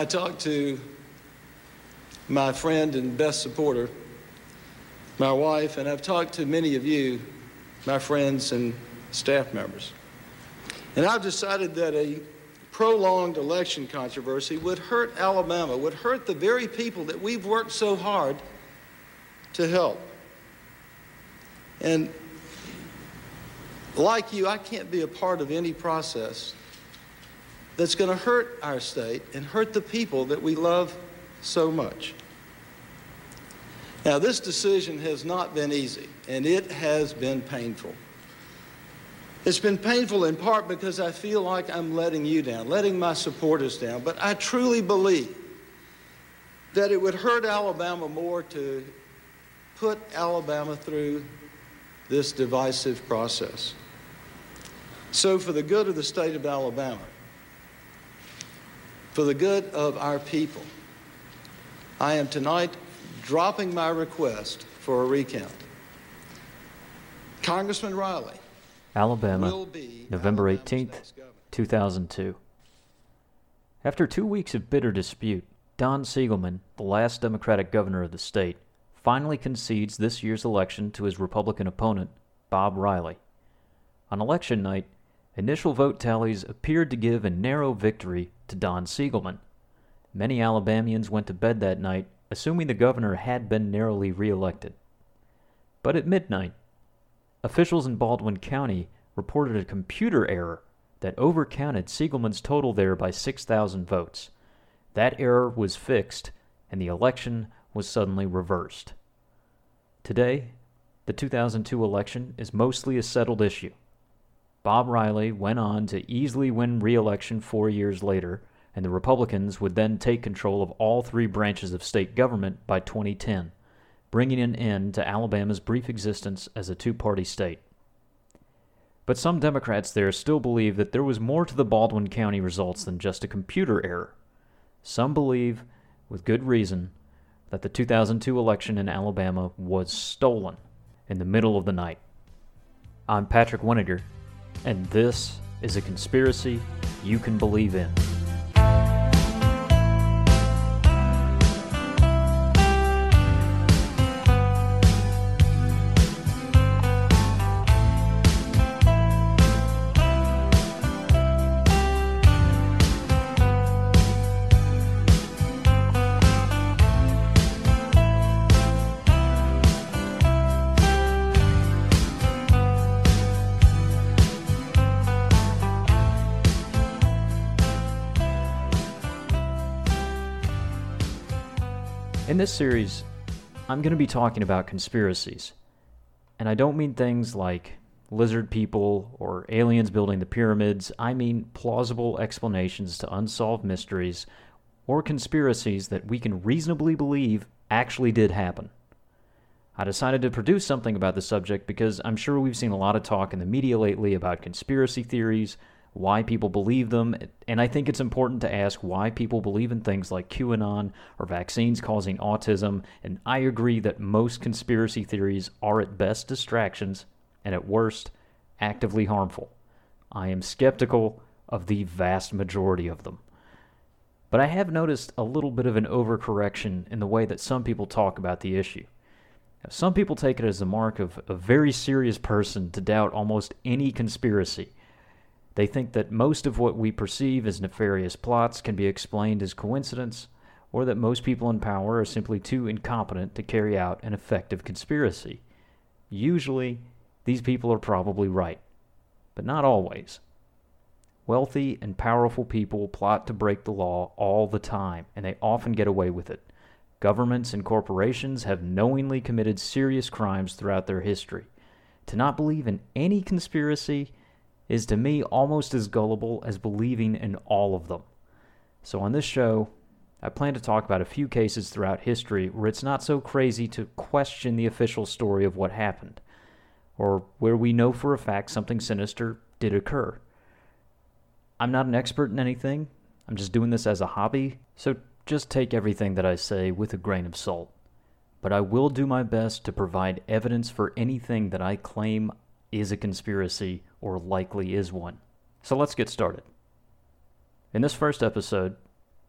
I talked to my friend and best supporter, my wife, and I've talked to many of you, my friends and staff members. And I've decided that a prolonged election controversy would hurt Alabama, would hurt the very people that we've worked so hard to help. And like you, I can't be a part of any process that's going to hurt our state and hurt the people that we love so much. Now, this decision has not been easy, and it has been painful. It's been painful in part because I feel like I'm letting you down, letting my supporters down, but I truly believe that it would hurt Alabama more to put Alabama through this divisive process. So, for the good of the state of Alabama, for the good of our people, I am tonight dropping my request for a recount. Congressman Riley. Alabama, November 18th, 2002. After two weeks of bitter dispute, Don Siegelman, the last Democratic governor of the state, finally concedes this year's election to his Republican opponent, Bob Riley. On election night, initial vote tallies appeared to give a narrow victory to Don Siegelman. Many Alabamians went to bed that night assuming the governor had been narrowly reelected. But at midnight, officials in Baldwin County reported a computer error that overcounted Siegelman's total there by 6,000 votes. That error was fixed, and the election was suddenly reversed. Today, the 2002 election is mostly a settled issue. Bob Riley went on to easily win re election four years later, and the Republicans would then take control of all three branches of state government by 2010, bringing an end to Alabama's brief existence as a two party state. But some Democrats there still believe that there was more to the Baldwin County results than just a computer error. Some believe, with good reason, that the 2002 election in Alabama was stolen in the middle of the night. I'm Patrick Winiger, and this is a conspiracy you can believe in. This series, I'm going to be talking about conspiracies. And I don't mean things like lizard people or aliens building the pyramids. I mean plausible explanations to unsolved mysteries or conspiracies that we can reasonably believe actually did happen. I decided to produce something about the subject because I'm sure we've seen a lot of talk in the media lately about conspiracy theories, why people believe them, and I think it's important to ask why people believe in things like QAnon or vaccines causing autism. And I agree that most conspiracy theories are at best distractions and at worst actively harmful. I am skeptical of the vast majority of them. But I have noticed a little bit of an overcorrection in the way that some people talk about the issue. Some people take it as a mark of a very serious person to doubt almost any conspiracy they think that most of what we perceive as nefarious plots can be explained as coincidence, or that most people in power are simply too incompetent to carry out an effective conspiracy. Usually, these people are probably right, but not always. Wealthy and powerful people plot to break the law all the time, and they often get away with it. Governments and corporations have knowingly committed serious crimes throughout their history. To not believe in any conspiracy is to me almost as gullible as believing in all of them. So, on this show, I plan to talk about a few cases throughout history where it's not so crazy to question the official story of what happened, or where we know for a fact something sinister did occur. I'm not an expert in anything, I'm just doing this as a hobby, so just take everything that I say with a grain of salt. But I will do my best to provide evidence for anything that I claim is a conspiracy or likely is one. So let's get started. In this first episode,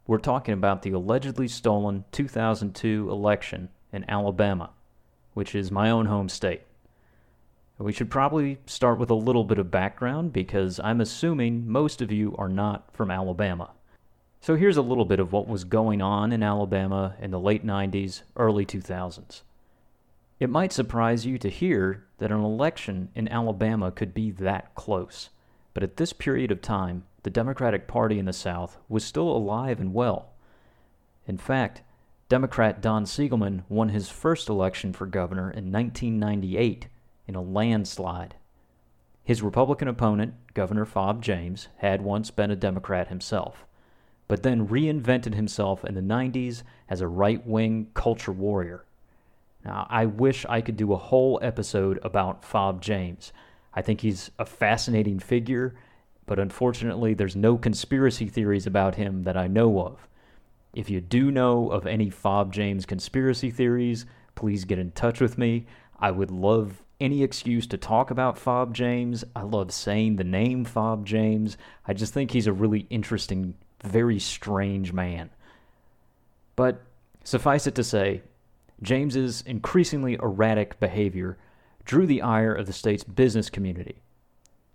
We're talking about the allegedly stolen 2002 election in Alabama, which is my own home state. We should probably start with a little bit of background because I'm assuming most of you are not from Alabama. So here's a little bit of what was going on in Alabama in the late 90s, early 2000s. It might surprise you to hear that an election in Alabama could be that close, but at this period of time, the Democratic Party in the South was still alive and well. In fact, Democrat Don Siegelman won his first election for governor in 1998 in a landslide. His Republican opponent, Governor Fob James, had once been a Democrat himself, but then reinvented himself in the 90s as a right wing culture warrior. Now, I wish I could do a whole episode about Fob James. I think he's a fascinating figure, but unfortunately, there's no conspiracy theories about him that I know of. If you do know of any Fob James conspiracy theories, please get in touch with me. I would love any excuse to talk about Fob James. I love saying the name Fob James. I just think he's a really interesting, very strange man. But suffice it to say, James's increasingly erratic behavior drew the ire of the state's business community.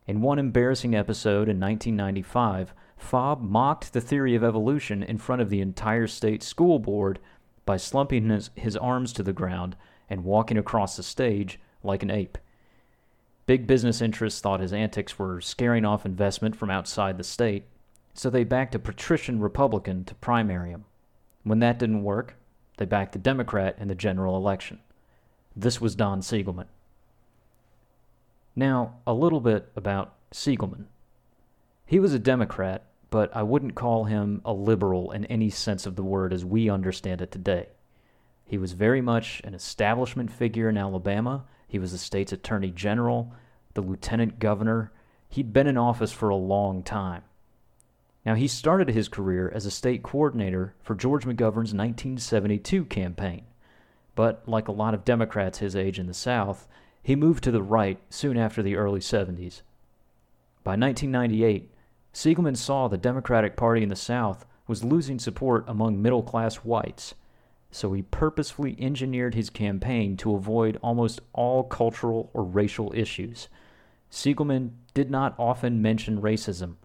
In one embarrassing episode in 1995, Fob mocked the theory of evolution in front of the entire state school board by slumping his, his arms to the ground and walking across the stage like an ape. Big business interests thought his antics were scaring off investment from outside the state, so they backed a patrician Republican to primary him. When that didn't work, they backed the Democrat in the general election. This was Don Siegelman. Now, a little bit about Siegelman. He was a Democrat, but I wouldn't call him a liberal in any sense of the word as we understand it today. He was very much an establishment figure in Alabama he was the state's attorney general, the lieutenant governor. He'd been in office for a long time. Now, he started his career as a state coordinator for George McGovern's 1972 campaign. But, like a lot of Democrats his age in the South, he moved to the right soon after the early 70s. By 1998, Siegelman saw the Democratic Party in the South was losing support among middle class whites so he purposefully engineered his campaign to avoid almost all cultural or racial issues. Siegelman did not often mention racism,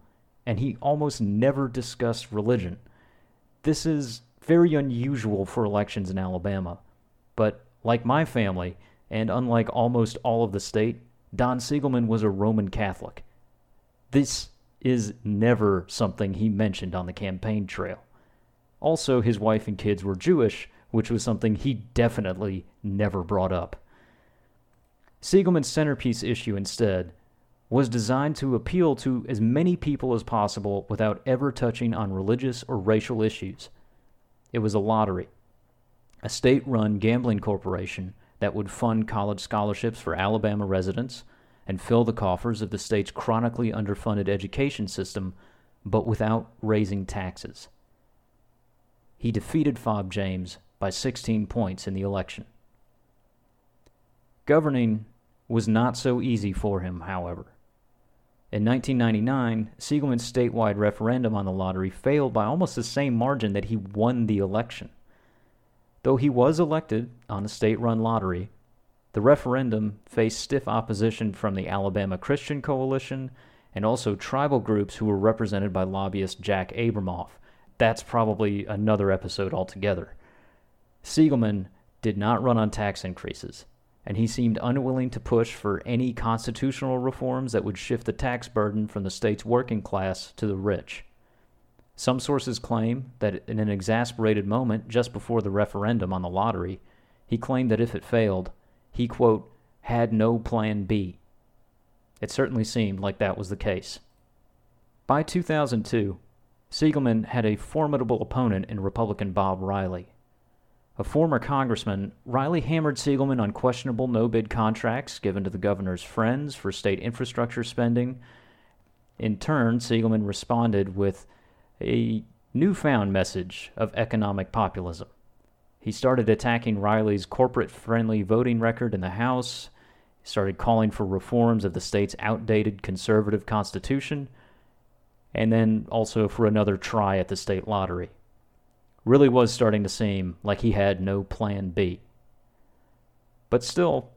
and he almost never discussed religion. This is very unusual for elections in Alabama, but like my family, and unlike almost all of the state, Don Siegelman was a Roman Catholic. This is never something he mentioned on the campaign trail. Also, his wife and kids were Jewish, which was something he definitely never brought up. Siegelman's centerpiece issue, instead, was designed to appeal to as many people as possible without ever touching on religious or racial issues. It was a lottery, a state run gambling corporation that would fund college scholarships for Alabama residents and fill the coffers of the state's chronically underfunded education system, but without raising taxes. He defeated Fob James by 16 points in the election. Governing was not so easy for him, however. In 1999, Siegelman's statewide referendum on the lottery failed by almost the same margin that he won the election. Though he was elected on a state run lottery, the referendum faced stiff opposition from the Alabama Christian Coalition and also tribal groups who were represented by lobbyist Jack Abramoff. That's probably another episode altogether. Siegelman did not run on tax increases, and he seemed unwilling to push for any constitutional reforms that would shift the tax burden from the state's working class to the rich. Some sources claim that in an exasperated moment just before the referendum on the lottery, he claimed that if it failed, he, quote, had no plan B. It certainly seemed like that was the case. By 2002, Siegelman had a formidable opponent in Republican Bob Riley, a former congressman, Riley hammered Siegelman on questionable no bid contracts given to the governor's friends for state infrastructure spending. In turn, Siegelman responded with a newfound message of economic populism. He started attacking Riley's corporate friendly voting record in the House, he started calling for reforms of the state's outdated conservative constitution, and then also for another try at the state lottery. Really was starting to seem like he had no plan B. But still,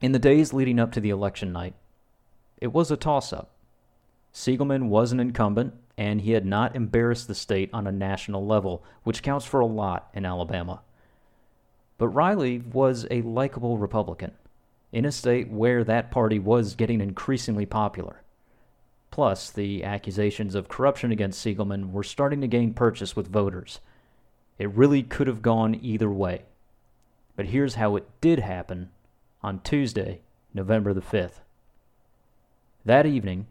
in the days leading up to the election night, it was a toss up. Siegelman was an incumbent, and he had not embarrassed the state on a national level, which counts for a lot in Alabama. But Riley was a likable Republican in a state where that party was getting increasingly popular. Plus, the accusations of corruption against Siegelman were starting to gain purchase with voters. It really could have gone either way. But here's how it did happen on Tuesday, November the 5th. That evening,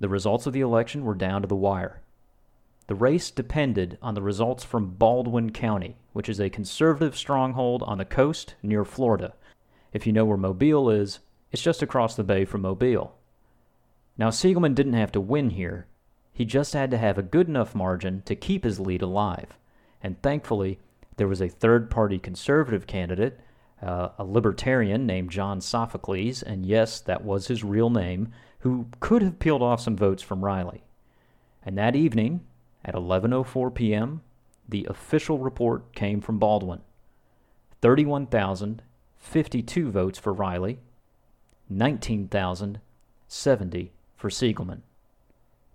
the results of the election were down to the wire. The race depended on the results from Baldwin County, which is a conservative stronghold on the coast near Florida. If you know where Mobile is, it's just across the bay from Mobile. Now, Siegelman didn't have to win here. He just had to have a good enough margin to keep his lead alive. And thankfully, there was a third party conservative candidate, uh, a libertarian named John Sophocleus, and yes, that was his real name, who could have peeled off some votes from Riley. And that evening, at 11:04 p.m., the official report came from Baldwin. 31,052 votes for Riley, 19,070 for Siegelman.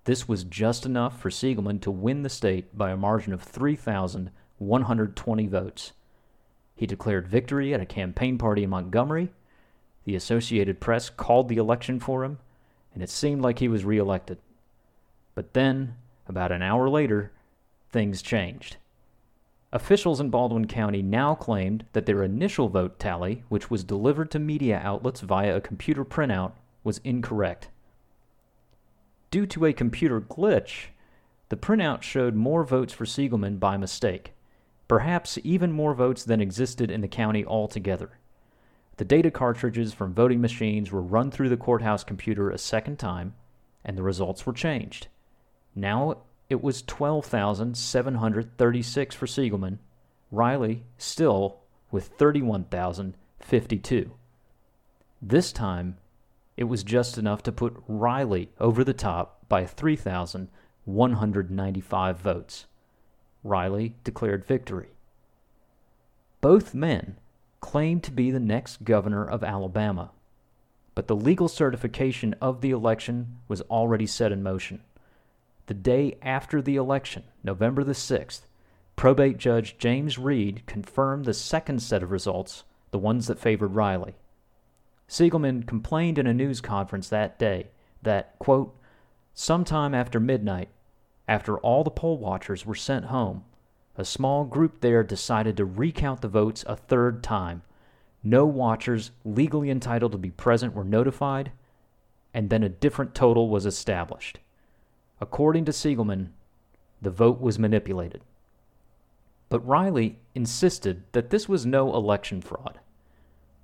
This was just enough for Siegelman to win the state by a margin of 3,120 votes. He declared victory at a campaign party in Montgomery. The Associated Press called the election for him, and it seemed like he was reelected. But then, about an hour later, things changed. Officials in Baldwin County now claimed that their initial vote tally, which was delivered to media outlets via a computer printout, was incorrect. Due to a computer glitch, the printout showed more votes for Siegelman by mistake, perhaps even more votes than existed in the county altogether. The data cartridges from voting machines were run through the courthouse computer a second time, and the results were changed. Now it was 12,736 for Siegelman, Riley still with 31,052. This time, it was just enough to put Riley over the top by 3,195 votes. Riley declared victory. Both men claimed to be the next governor of Alabama, but the legal certification of the election was already set in motion. The day after the election, November the 6th, probate judge James Reed confirmed the second set of results, the ones that favored Riley. Siegelman complained in a news conference that day that, quote, sometime after midnight, after all the poll watchers were sent home, a small group there decided to recount the votes a third time. No watchers legally entitled to be present were notified, and then a different total was established. According to Siegelman, the vote was manipulated. But Riley insisted that this was no election fraud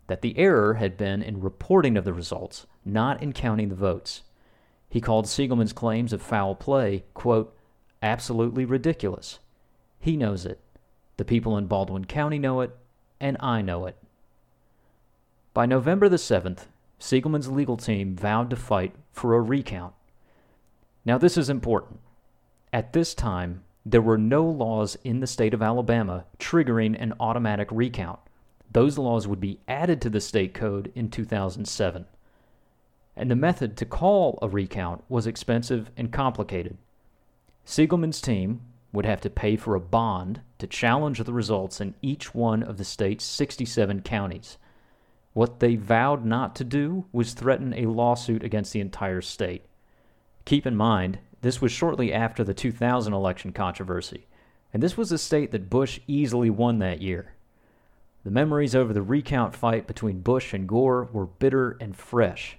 that the error had been in reporting of the results, not in counting the votes. He called Siegelman's claims of foul play, quote, absolutely ridiculous. He knows it. The people in Baldwin County know it, and I know it. By November the 7th, Siegelman's legal team vowed to fight for a recount. Now, this is important. At this time, there were no laws in the state of Alabama triggering an automatic recount. Those laws would be added to the state code in 2007. And the method to call a recount was expensive and complicated. Siegelman's team would have to pay for a bond to challenge the results in each one of the state's 67 counties. What they vowed not to do was threaten a lawsuit against the entire state. Keep in mind, this was shortly after the 2000 election controversy, and this was a state that Bush easily won that year. The memories over the recount fight between Bush and Gore were bitter and fresh.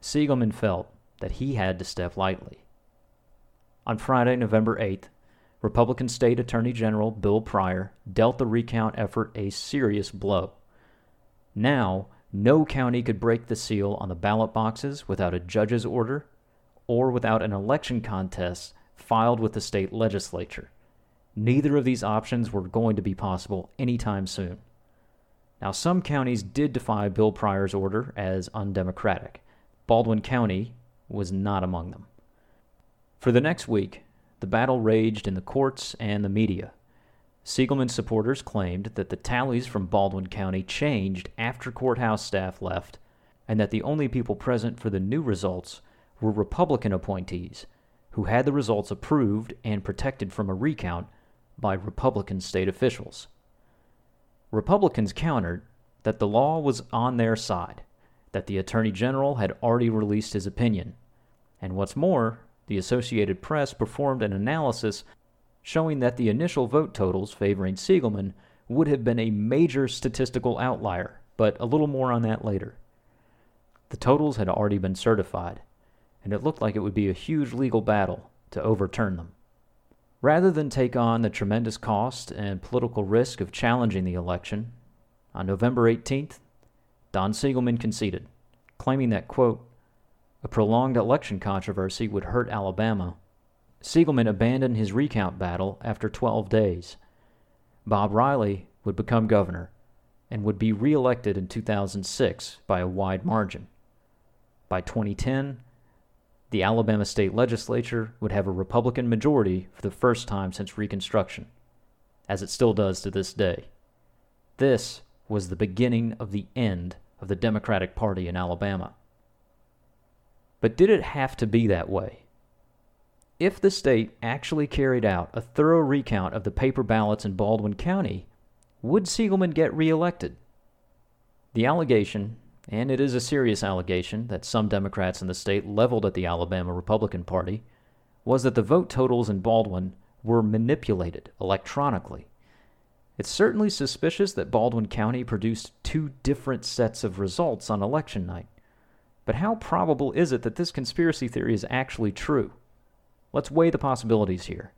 Siegelman felt that he had to step lightly. On Friday, November 8th, Republican State Attorney General Bill Pryor dealt the recount effort a serious blow. Now, no county could break the seal on the ballot boxes without a judge's order or without an election contest filed with the state legislature. Neither of these options were going to be possible anytime soon. Now, some counties did defy Bill Pryor's order as undemocratic. Baldwin County was not among them. For the next week, the battle raged in the courts and the media. Siegelman's supporters claimed that the tallies from Baldwin County changed after courthouse staff left, and that the only people present for the new results were Republican appointees who had the results approved and protected from a recount by Republican state officials. Republicans countered that the law was on their side, that the Attorney General had already released his opinion, and what's more, the Associated Press performed an analysis showing that the initial vote totals favoring Siegelman would have been a major statistical outlier, but a little more on that later. The totals had already been certified, and it looked like it would be a huge legal battle to overturn them. Rather than take on the tremendous cost and political risk of challenging the election, on November 18th, Don Siegelman conceded, claiming that, quote, a prolonged election controversy would hurt Alabama Siegelman abandoned his recount battle after 12 days. Bob Riley would become governor and would be reelected in 2006 by a wide margin. By 2010, the Alabama state legislature would have a Republican majority for the first time since Reconstruction, as it still does to this day. This was the beginning of the end of the Democratic Party in Alabama. But did it have to be that way? if the state actually carried out a thorough recount of the paper ballots in Baldwin County, would Siegelman get reelected? The allegation, and it is a serious allegation that some Democrats in the state leveled at the Alabama Republican Party, was that the vote totals in Baldwin were manipulated electronically. It's certainly suspicious that Baldwin County produced two different sets of results on election night. But how probable is it that this conspiracy theory is actually true? Let's weigh the possibilities here.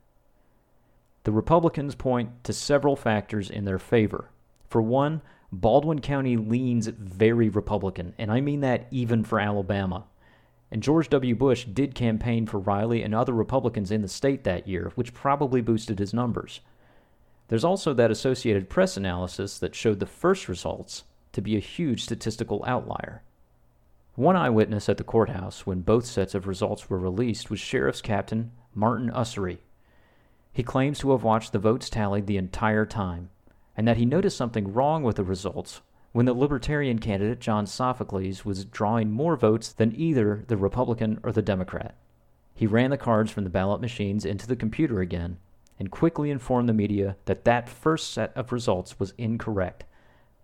The Republicans point to several factors in their favor. For one, Baldwin County leans very Republican, and I mean that even for Alabama. And George W. Bush did campaign for Riley and other Republicans in the state that year, which probably boosted his numbers. There's also that Associated Press analysis that showed the first results to be a huge statistical outlier. One eyewitness at the courthouse when both sets of results were released was Sheriff's Captain Martin Ussery. He claims to have watched the votes tallied the entire time, and that he noticed something wrong with the results when the Libertarian candidate John Sophocleus was drawing more votes than either the Republican or the Democrat. He ran the cards from the ballot machines into the computer again and quickly informed the media that that first set of results was incorrect.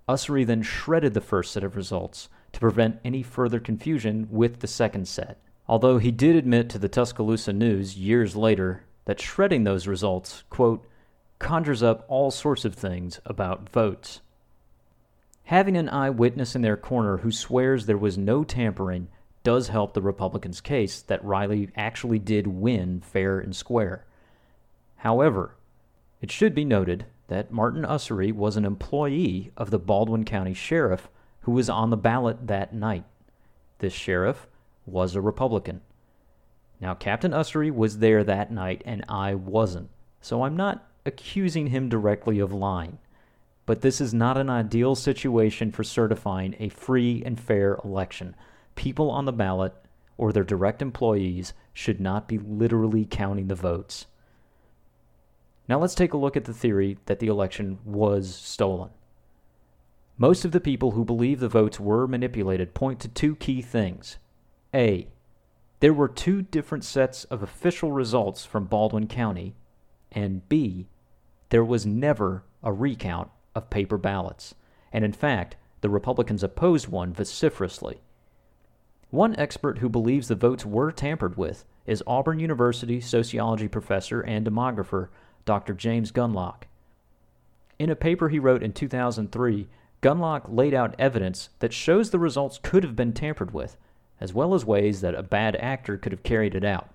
Ussery then shredded the first set of results to prevent any further confusion with the second set. Although he did admit to the Tuscaloosa News years later that shredding those results, quote, conjures up all sorts of things about votes. Having an eyewitness in their corner who swears there was no tampering does help the Republicans' case that Riley actually did win fair and square. However, it should be noted that Martin Ussery was an employee of the Baldwin County Sheriff who was on the ballot that night. This sheriff was a Republican. Now, Captain Ussery was there that night, and I wasn't, so I'm not accusing him directly of lying. But this is not an ideal situation for certifying a free and fair election. People on the ballot or their direct employees should not be literally counting the votes. Now let's take a look at the theory that the election was stolen. Most of the people who believe the votes were manipulated point to two key things. A. There were two different sets of official results from Baldwin County, and B. There was never a recount of paper ballots, and in fact, the Republicans opposed one vociferously. One expert who believes the votes were tampered with is Auburn University sociology professor and demographer Dr. James Gundlach. In a paper he wrote in 2003, Gundlach laid out evidence that shows the results could have been tampered with, as well as ways that a bad actor could have carried it out.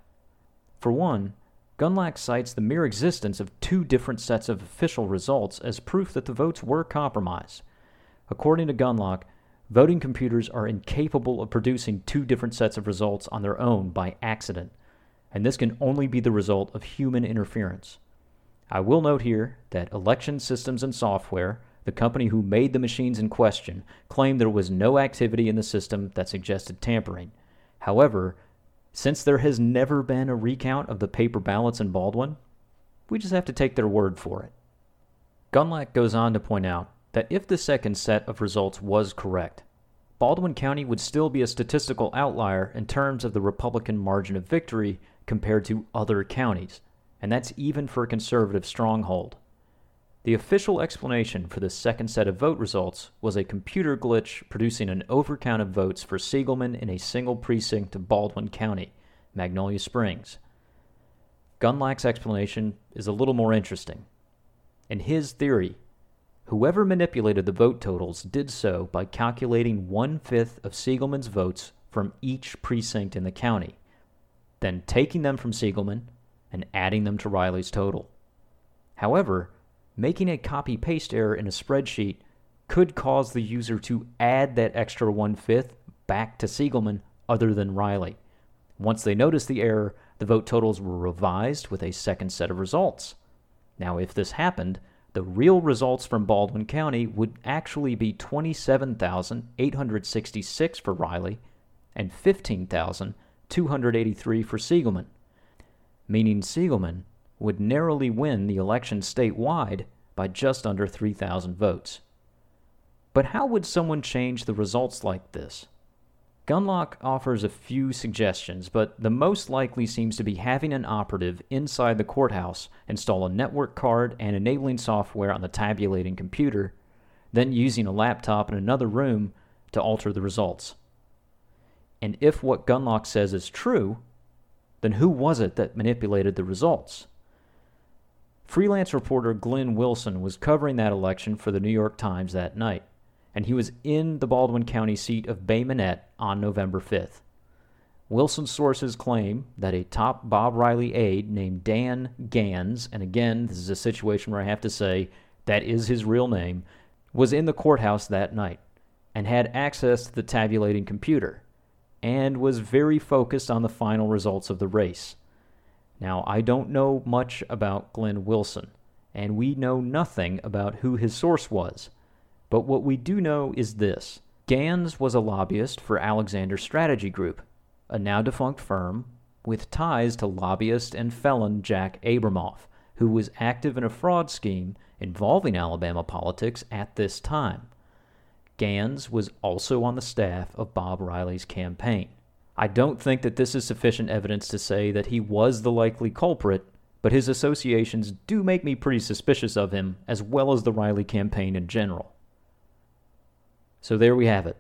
For one, Gundlach cites the mere existence of two different sets of official results as proof that the votes were compromised. According to Gundlach, voting computers are incapable of producing two different sets of results on their own by accident, and this can only be the result of human interference. I will note here that election systems and software the company who made the machines in question claimed there was no activity in the system that suggested tampering. However, since there has never been a recount of the paper ballots in Baldwin, we just have to take their word for it. Gundlach goes on to point out that if the second set of results was correct, Baldwin County would still be a statistical outlier in terms of the Republican margin of victory compared to other counties, and that's even for a conservative stronghold. The official explanation for the second set of vote results was a computer glitch producing an overcount of votes for Siegelman in a single precinct of Baldwin County, Magnolia Springs. Gundlach's explanation is a little more interesting. In his theory, whoever manipulated the vote totals did so by calculating one fifth of Siegelman's votes from each precinct in the county, then taking them from Siegelman and adding them to Riley's total. However, making a copy paste error in a spreadsheet could cause the user to add that extra one fifth back to Siegelman other than Riley. Once they noticed the error, the vote totals were revised with a second set of results. Now, if this happened, the real results from Baldwin County would actually be 27,866 for Riley and 15,283 for Siegelman, meaning Siegelman would narrowly win the election statewide by just under 3,000 votes. But how would someone change the results like this? Gundlach offers a few suggestions, but the most likely seems to be having an operative inside the courthouse install a network card and enabling software on the tabulating computer, then using a laptop in another room to alter the results. And if what Gundlach says is true, then who was it that manipulated the results? Freelance reporter Glenn Wilson was covering that election for the New York Times that night and he was in the Baldwin County seat of Bay Minette on November 5th. Wilson's sources claim that a top Bob Riley aide named Dan Gans, and again, this is a situation where I have to say that is his real name, was in the courthouse that night and had access to the tabulating computer and was very focused on the final results of the race. Now, I don't know much about Glenn Wilson, and we know nothing about who his source was. But what we do know is this Gans was a lobbyist for Alexander Strategy Group, a now defunct firm with ties to lobbyist and felon Jack Abramoff, who was active in a fraud scheme involving Alabama politics at this time. Gans was also on the staff of Bob Riley's campaign. I don't think that this is sufficient evidence to say that he was the likely culprit, but his associations do make me pretty suspicious of him, as well as the Riley campaign in general. So there we have it.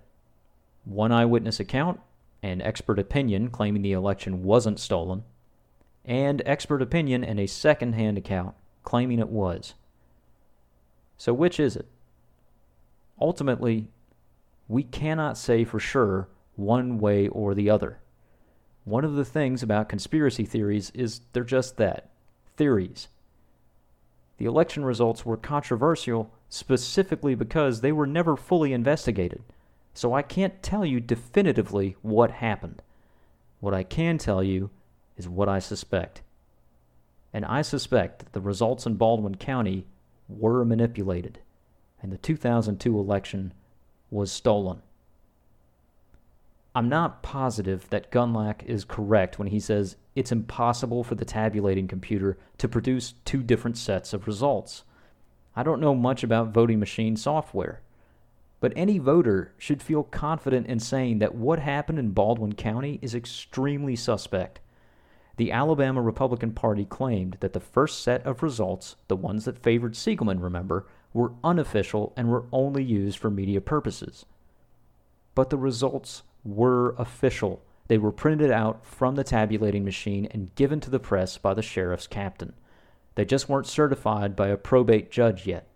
One eyewitness account and expert opinion claiming the election wasn't stolen, and expert opinion and a second hand account claiming it was. So which is it? Ultimately, we cannot say for sure one way or the other. One of the things about conspiracy theories is they're just that theories. The election results were controversial specifically because they were never fully investigated. So I can't tell you definitively what happened. What I can tell you is what I suspect. And I suspect that the results in Baldwin County were manipulated, and the 2002 election was stolen. I'm not positive that Gundlach is correct when he says it's impossible for the tabulating computer to produce two different sets of results. I don't know much about voting machine software, but any voter should feel confident in saying that what happened in Baldwin County is extremely suspect. The Alabama Republican Party claimed that the first set of results, the ones that favored Siegelman, remember, were unofficial and were only used for media purposes. But the results were official. They were printed out from the tabulating machine and given to the press by the sheriff's captain. They just weren't certified by a probate judge yet.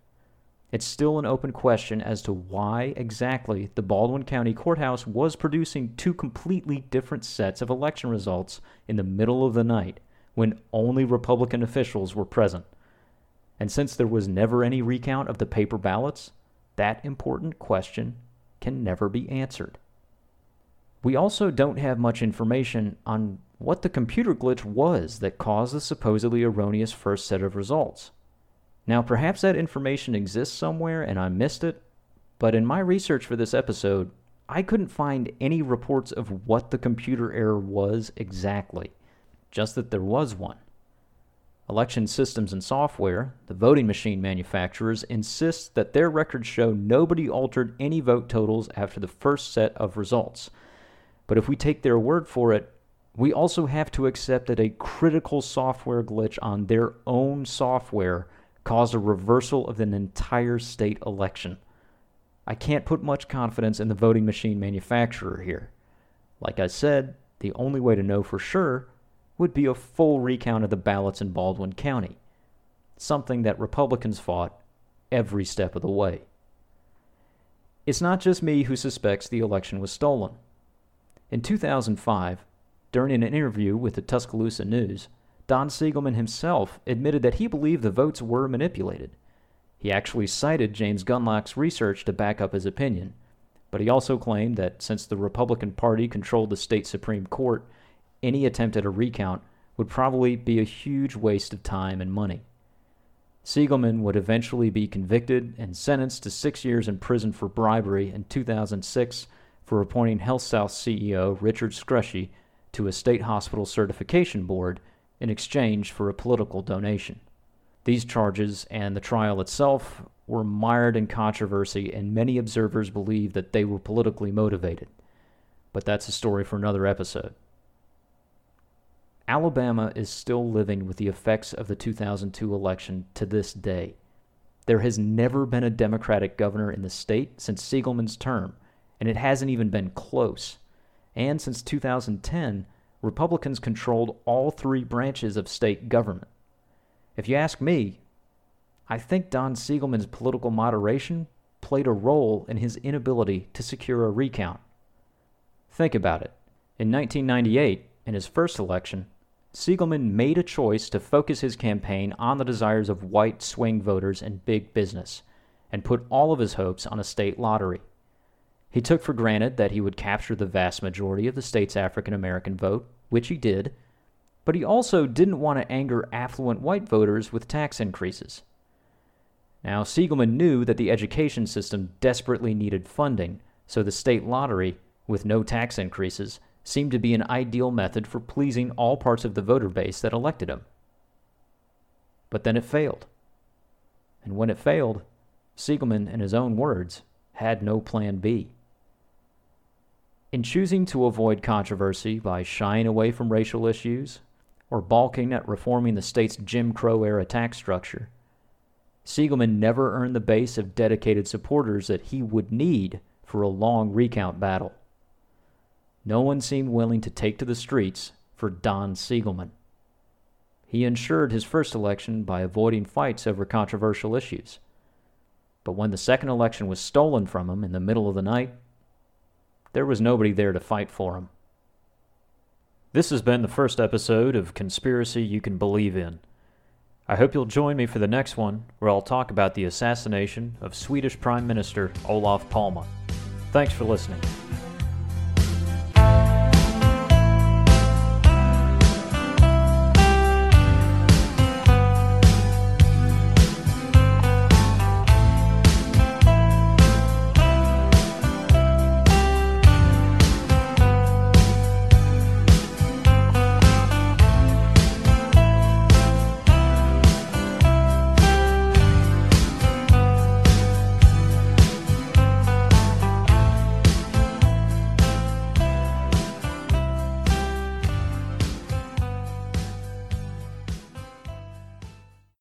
It's still an open question as to why exactly the Baldwin County Courthouse was producing two completely different sets of election results in the middle of the night when only Republican officials were present. And since there was never any recount of the paper ballots, that important question can never be answered. We also don't have much information on what the computer glitch was that caused the supposedly erroneous first set of results. Now, perhaps that information exists somewhere and I missed it, but in my research for this episode, I couldn't find any reports of what the computer error was exactly, just that there was one. Election systems and software, the voting machine manufacturers, insist that their records show nobody altered any vote totals after the first set of results. But if we take their word for it, we also have to accept that a critical software glitch on their own software caused a reversal of an entire state election. I can't put much confidence in the voting machine manufacturer here. Like I said, the only way to know for sure would be a full recount of the ballots in Baldwin County, something that Republicans fought every step of the way. It's not just me who suspects the election was stolen. In 2005, during an interview with the Tuscaloosa News, Don Siegelman himself admitted that he believed the votes were manipulated. He actually cited James Gundlach's research to back up his opinion, but he also claimed that since the Republican Party controlled the state Supreme Court, any attempt at a recount would probably be a huge waste of time and money. Siegelman would eventually be convicted and sentenced to six years in prison for bribery in 2006 for appointing HealthSouth CEO Richard Scrushy to a state hospital certification board in exchange for a political donation. These charges and the trial itself were mired in controversy, and many observers believe that they were politically motivated. But that's a story for another episode. Alabama is still living with the effects of the 2002 election to this day. There has never been a Democratic governor in the state since Siegelman's term, and it hasn't even been close. And since 2010, Republicans controlled all three branches of state government. If you ask me, I think Don Siegelman's political moderation played a role in his inability to secure a recount. Think about it. In 1998, in his first election, Siegelman made a choice to focus his campaign on the desires of white swing voters and big business, and put all of his hopes on a state lottery. He took for granted that he would capture the vast majority of the state's African American vote, which he did, but he also didn't want to anger affluent white voters with tax increases. Now, Siegelman knew that the education system desperately needed funding, so the state lottery, with no tax increases, seemed to be an ideal method for pleasing all parts of the voter base that elected him. But then it failed. And when it failed, Siegelman, in his own words, had no plan B. In choosing to avoid controversy by shying away from racial issues or balking at reforming the state's Jim Crow era tax structure, Siegelman never earned the base of dedicated supporters that he would need for a long recount battle no one seemed willing to take to the streets for Don Siegelman. He ensured his first election by avoiding fights over controversial issues. But when the second election was stolen from him in the middle of the night, there was nobody there to fight for him. This has been the first episode of Conspiracy You Can Believe In. I hope you'll join me for the next one, where I'll talk about the assassination of Swedish Prime Minister Olof Palme. Thanks for listening.